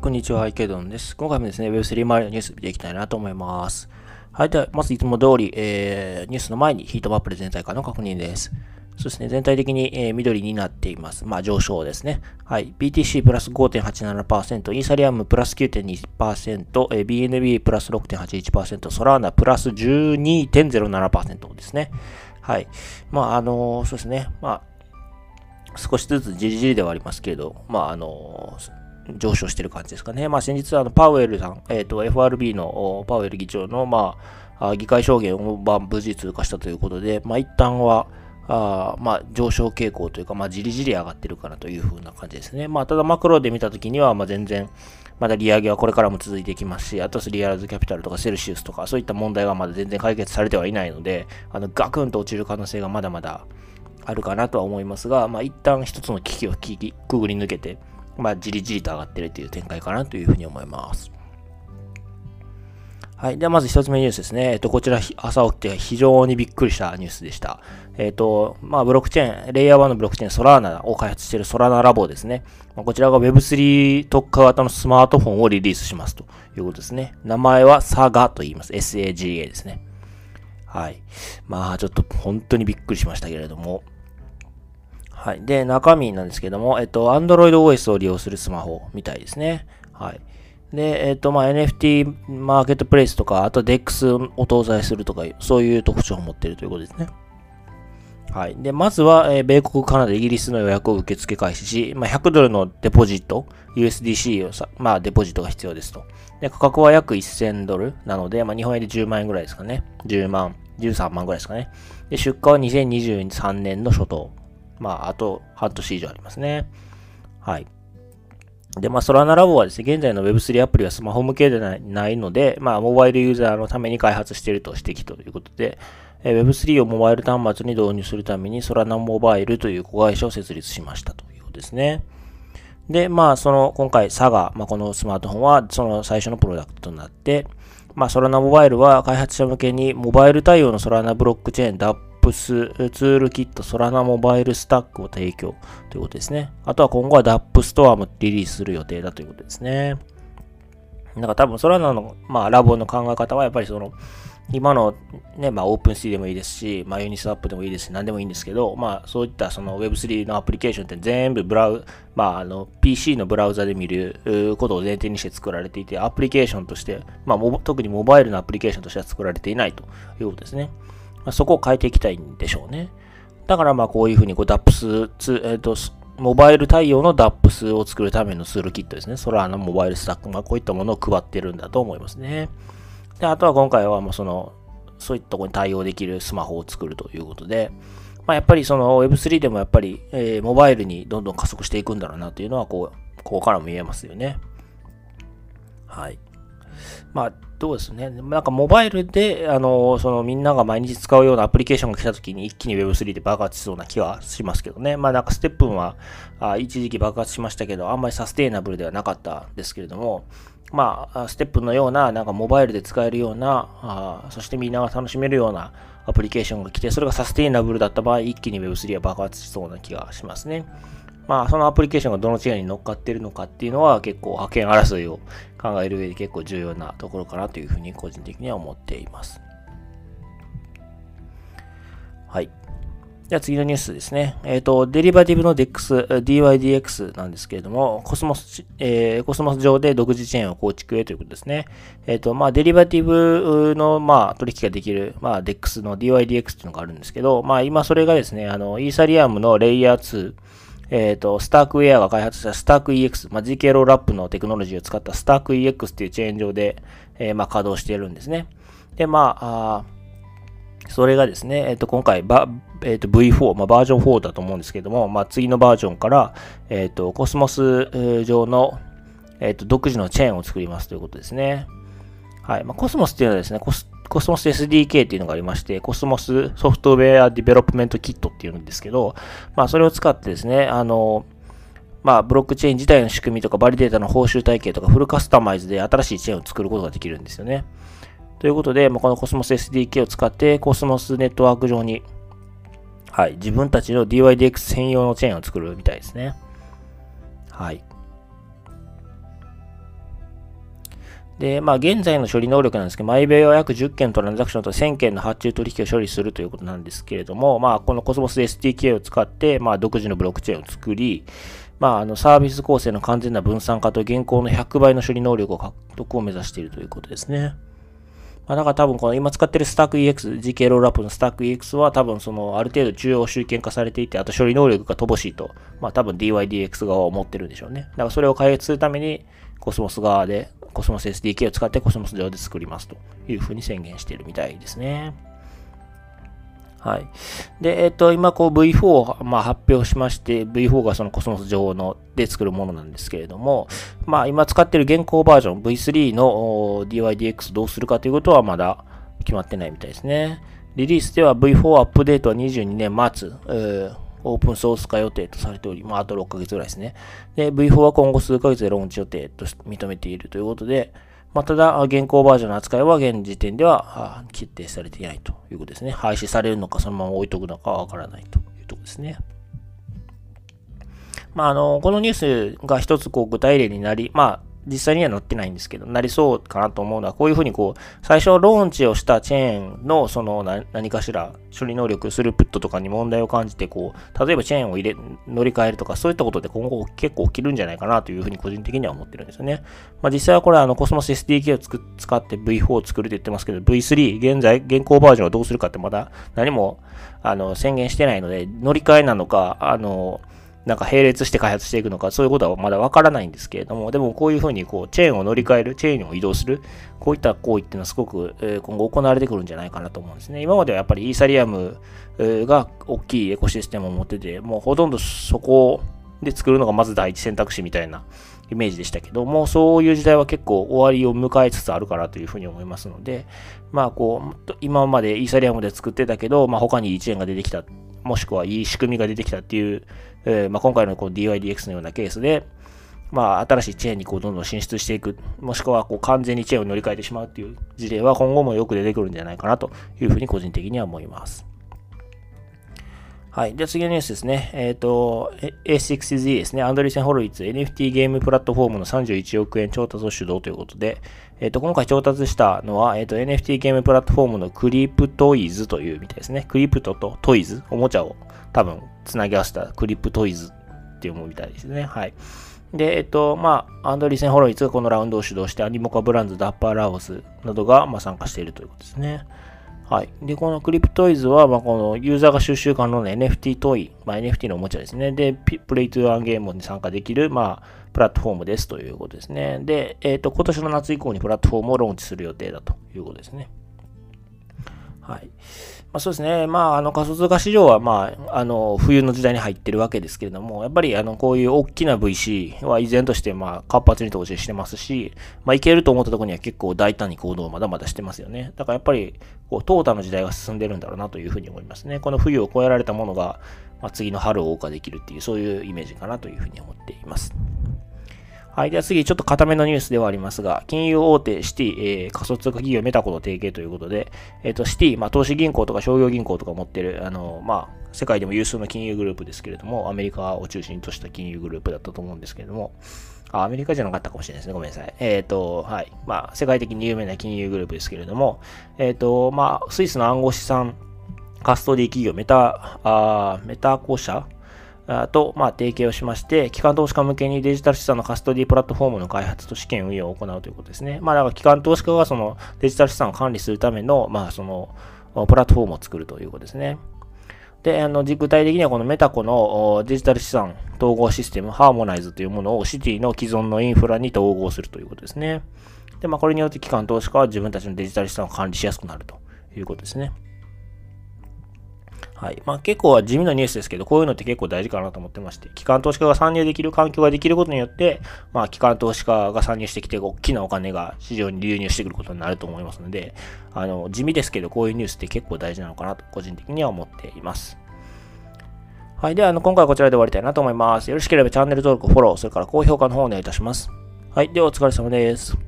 こんにちは、池ドンです。今回もですね、Web3 周りのニュース見ていきたいなと思います。はい、では、まずいつも通り、えー、ニュースの前にヒートマップで全体化の確認です。そうですね、全体的に、えー、緑になっています。まあ、上昇ですね。はい、BTC プラス5.87%、イーサリアムプラス9.2%、えー、BNB プラス6.81%、ソラーナプラス12.07%ですね。はい。まあ、あのー、そうですね。まあ、少しずつじりじりではありますけれど、まあ、あの、上昇してる感じですかね。まあ、先日、あの、パウエルさん、えっ、ー、と、FRB のパウエル議長の、まあ、議会証言を、まあ、無事通過したということで、まあ、一旦は、あまあ、上昇傾向というか、まあ、じりじり上がってるかなというふうな感じですね。まあ、ただマクロで見たときには、まあ、全然、まだ利上げはこれからも続いていきますし、あとスリアルズキャピタルとかセルシウスとか、そういった問題はまだ全然解決されてはいないので、あの、ガクンと落ちる可能性がまだまだあるかなとは思いますが、まあ、一旦一つの危機をくぐり抜けて、まあ、じりじりと上がってるという展開かなというふうに思います。はい。では、まず一つ目ニュースですね。えっと、こちら、朝起きて非常にびっくりしたニュースでした。えっと、まあ、ブロックチェーン、レイヤー1のブロックチェーン、ソラーナを開発しているソラーナラボですね。まあ、こちらが Web3 特化型のスマートフォンをリリースしますということですね。名前は SAGA と言います。SAGA ですね。はい。まあ、ちょっと本当にびっくりしましたけれども。はい。で、中身なんですけども、えっと、Android OS を利用するスマホみたいですね。はい。で、えっ、と、まあ、NFT マーケットプレイスとか、あと DEX を搭載するとか、そういう特徴を持っているということですね。はい。で、まずは、えー、米国、カナダ、イギリスの予約を受付開始し、まあ、100ドルのデポジット、USDC をさ、まあ、デポジットが必要ですと。で、価格は約1000ドルなので、まあ、日本円で10万円ぐらいですかね。10万、13万ぐらいですかね。で、出荷は2023年の初頭。まあ、あと半年以上ありますね。はい。で、まあ、ソラナラボはですね、現在の Web3 アプリはスマホ向けでないので、まあ、モバイルユーザーのために開発していると指摘ということで、Web3 をモバイル端末に導入するために、ソラナモバイルという子会社を設立しましたということですね。で、まあ、その、今回、サガ、まあ、このスマートフォンは、その最初のプロダクトとなって、まあ、ソラナモバイルは開発者向けに、モバイル対応のソラナブロックチェーン DApps ツールキットソラナモバイルスタックを提供ということですね。あとは今後は DAP ストアもリリースする予定だということですね。なんか多分ソラナの、まあ、ラボの考え方はやっぱりその、今のね、まあ、オープンシーでもいいですし、まあ、ユニスワップでもいいですし、何でもいいんですけど、まあ、そういったその Web3 のアプリケーションって全部ブラウ、まあ、あの、PC のブラウザで見ることを前提にして作られていて、アプリケーションとして、まあ、特にモバイルのアプリケーションとしては作られていないということですね。まあ、そこを変えていきたいんでしょうね。だからまあこういうふうにこう DAPS、えっ、ー、と、モバイル対応の DAPS を作るためのツールキットですね。ソラーのモバイルスタック、まあこういったものを配ってるんだと思いますね。で、あとは今回はもうその、そういったところに対応できるスマホを作るということで、まあやっぱりその Web3 でもやっぱり、えー、モバイルにどんどん加速していくんだろうなというのはこう、ここからも見えますよね。はい。まあ、どうですね。なんかモバイルで、あの、そのみんなが毎日使うようなアプリケーションが来た時に一気に Web3 で爆発しそうな気はしますけどね。まあなんかステップンはあ一時期爆発しましたけど、あんまりサステイナブルではなかったですけれども、まあ、ステップのような、なんかモバイルで使えるような、あそしてみんなが楽しめるようなアプリケーションが来て、それがサステイナブルだった場合、一気に Web3 は爆発しそうな気がしますね。まあ、そのアプリケーションがどのチェーンに乗っかっているのかっていうのは結構覇権争いを考える上で結構重要なところかなというふうに個人的には思っています。はい。では次のニュースですね。えっ、ー、と、デリバティブの DEX、DYDX なんですけれども、コスモス、えー、コスモス上で独自チェーンを構築へということですね。えっ、ー、と、まあ、デリバティブの、まあ、取引ができる、まあ、DEX の DYDX っていうのがあるんですけど、まあ、今それがですね、あの、イーサリアムのレイヤー2、えっ、ー、と、スタークウェアが開発したスターク EX、まあ、GK ロールアップのテクノロジーを使ったスターク EX っていうチェーン上で、えー、まあ、稼働しているんですね。で、まあ、あそれがですね、えっ、ー、と、今回ば、えっ、と、V4、まあ、バージョン4だと思うんですけども、まあ、次のバージョンから、えっ、と、コスモス上の、えっ、と、独自のチェーンを作りますということですね。はい。まあ、コスモスっていうのはですね、コスコスモス SDK っていうのがありまして、コスモス Software Development Kit っていうんですけど、まあそれを使ってですね、あの、まあブロックチェーン自体の仕組みとかバリデータの報酬体系とかフルカスタマイズで新しいチェーンを作ることができるんですよね。ということで、まあ、このコスモス SDK を使ってコスモスネットワーク上に、はい、自分たちの DYDX 専用のチェーンを作るみたいですね。はい。で、まあ、現在の処理能力なんですけど、毎秒約10件トランザクションと1000件の発注取引を処理するということなんですけれども、まあ、このコスモス SDK を使って、まあ、独自のブロックチェーンを作り、まあ、あの、サービス構成の完全な分散化と現行の100倍の処理能力を獲得を目指しているということですね。まあ、だから多分この今使ってるスタック EX、GK ロールアップのスタック EX は多分そのある程度中央集権化されていて、あと処理能力が乏しいと、まあ多分 DYDX 側は思ってるんでしょうね。だからそれを開発するためにコスモス側でコスモス SDK を使ってコスモス上で作りますというふうに宣言しているみたいですね。はい。で、えっ、ー、と、今、こう V4 を、まあ、発表しまして、V4 がそのコスモス上ので作るものなんですけれども、まあ、今使っている現行バージョン V3 の DYDX どうするかということはまだ決まってないみたいですね。リリースでは V4 アップデートは22年末、オープンソース化予定とされており、まあ、あと6ヶ月ぐらいですね。で、V4 は今後数ヶ月でローンチ予定と認めているということで、まあ、ただ、現行バージョンの扱いは現時点では決定されていないということですね。廃止されるのか、そのまま置いとくのかわからないというところですね。まあ、あの、このニュースが一つこう具体例になり、まあ、実際には載ってないんですけど、なりそうかなと思うのは、こういうふうにこう、最初ローンチをしたチェーンの、その何かしら処理能力、スループットとかに問題を感じて、こう、例えばチェーンを入れ、乗り換えるとか、そういったことで今後結構起きるんじゃないかなというふうに個人的には思ってるんですよね。まあ実際はこれあの、コスモス SDK をつく使って V4 を作るって言ってますけど、V3、現在、現行バージョンをどうするかってまだ何も、あの、宣言してないので、乗り換えなのか、あの、なんか並列して開発していくのか、そういうことはまだわからないんですけれども、でもこういうふうにこうチェーンを乗り換える、チェーンを移動する、こういった行為っていうのはすごく、え今後行われてくるんじゃないかなと思うんですね。今まではやっぱりイーサリアムが大きいエコシステムを持ってて、もうほとんどそこで作るのがまず第一選択肢みたいなイメージでしたけども、そういう時代は結構終わりを迎えつつあるからというふうに思いますので、まあこう、今までイーサリアムで作ってたけど、まあ他にいいチェーンが出てきた、もしくはいい仕組みが出てきたっていうえー、まあ、今回のこう DYDX のようなケースで、まあ、新しいチェーンにこうどんどん進出していく、もしくはこう完全にチェーンを乗り換えてしまうっていう事例は今後もよく出てくるんじゃないかなというふうに個人的には思います。はい。では次のニュースですね。えっ、ー、と、A6Z ですね。アンドリーセン・ホロイツ NFT ゲームプラットフォームの31億円調達を主導ということで、えっ、ー、と、今回調達したのは、えっ、ー、と、NFT ゲームプラットフォームのクリプトイズというみたいですね。クリプトとトイズ、おもちゃを多分つなぎ合わせたクリプトイズっていうものみたいですね。はい。で、えっと、まあ、アンドリーセン・ホロイツがこのラウンドを主導して、アニモカ・ブランズ、ダッパー・ラオスなどが、まあ、参加しているということですね。はい。で、このクリプトイズは、まあ、このユーザーが収集可能な NFT トイ、まあ、NFT のおもちゃですね。で、プレイトゥーアンゲームに参加できる、まあ、プラットフォームですということですね。で、えっと、今年の夏以降にプラットフォームをローンチする予定だということですね。はい。まあ、そうですね。まあ、あの仮想通貨市場は、まあ、あの、冬の時代に入ってるわけですけれども、やっぱり、あの、こういう大きな VC は依然として、まあ、活発に投資してますし、まあ、いけると思ったところには結構大胆に行動をまだまだしてますよね。だからやっぱり、こう、淘汰の時代が進んでるんだろうなというふうに思いますね。この冬を超えられたものが、まあ、次の春を謳歌できるっていう、そういうイメージかなというふうに思っています。はい。では次、ちょっと固めのニュースではありますが、金融大手シティ、えー、仮想通貨企業メタコと提携ということで、えっ、ー、と、シティ、まあ、投資銀行とか商業銀行とか持ってる、あの、まあ、世界でも有数の金融グループですけれども、アメリカを中心とした金融グループだったと思うんですけれども、あ、アメリカじゃなかったかもしれないですね。ごめんなさい。えっ、ー、と、はい。まあ、世界的に有名な金融グループですけれども、えっ、と、まあ、スイスの暗号資産カストディ企業メタ、あメタコ社と、まあ、提携をしまして、機関投資家向けにデジタル資産のカストディプラットフォームの開発と試験運用を行うということですね。まあ、だから機関投資家がそのデジタル資産を管理するための、まあ、その、プラットフォームを作るということですね。で、あの、具体的にはこのメタコのデジタル資産統合システム、ハーモナイズというものをシティの既存のインフラに統合するということですね。で、まあ、これによって機関投資家は自分たちのデジタル資産を管理しやすくなるということですね。はい。まあ結構は地味なニュースですけど、こういうのって結構大事かなと思ってまして、機関投資家が参入できる環境ができることによって、まあ機関投資家が参入してきて、大きなお金が市場に流入してくることになると思いますので、あの、地味ですけど、こういうニュースって結構大事なのかなと、個人的には思っています。はい。では、あの、今回はこちらで終わりたいなと思います。よろしければチャンネル登録、フォロー、それから高評価の方をお願いいたします。はい。では、お疲れ様です。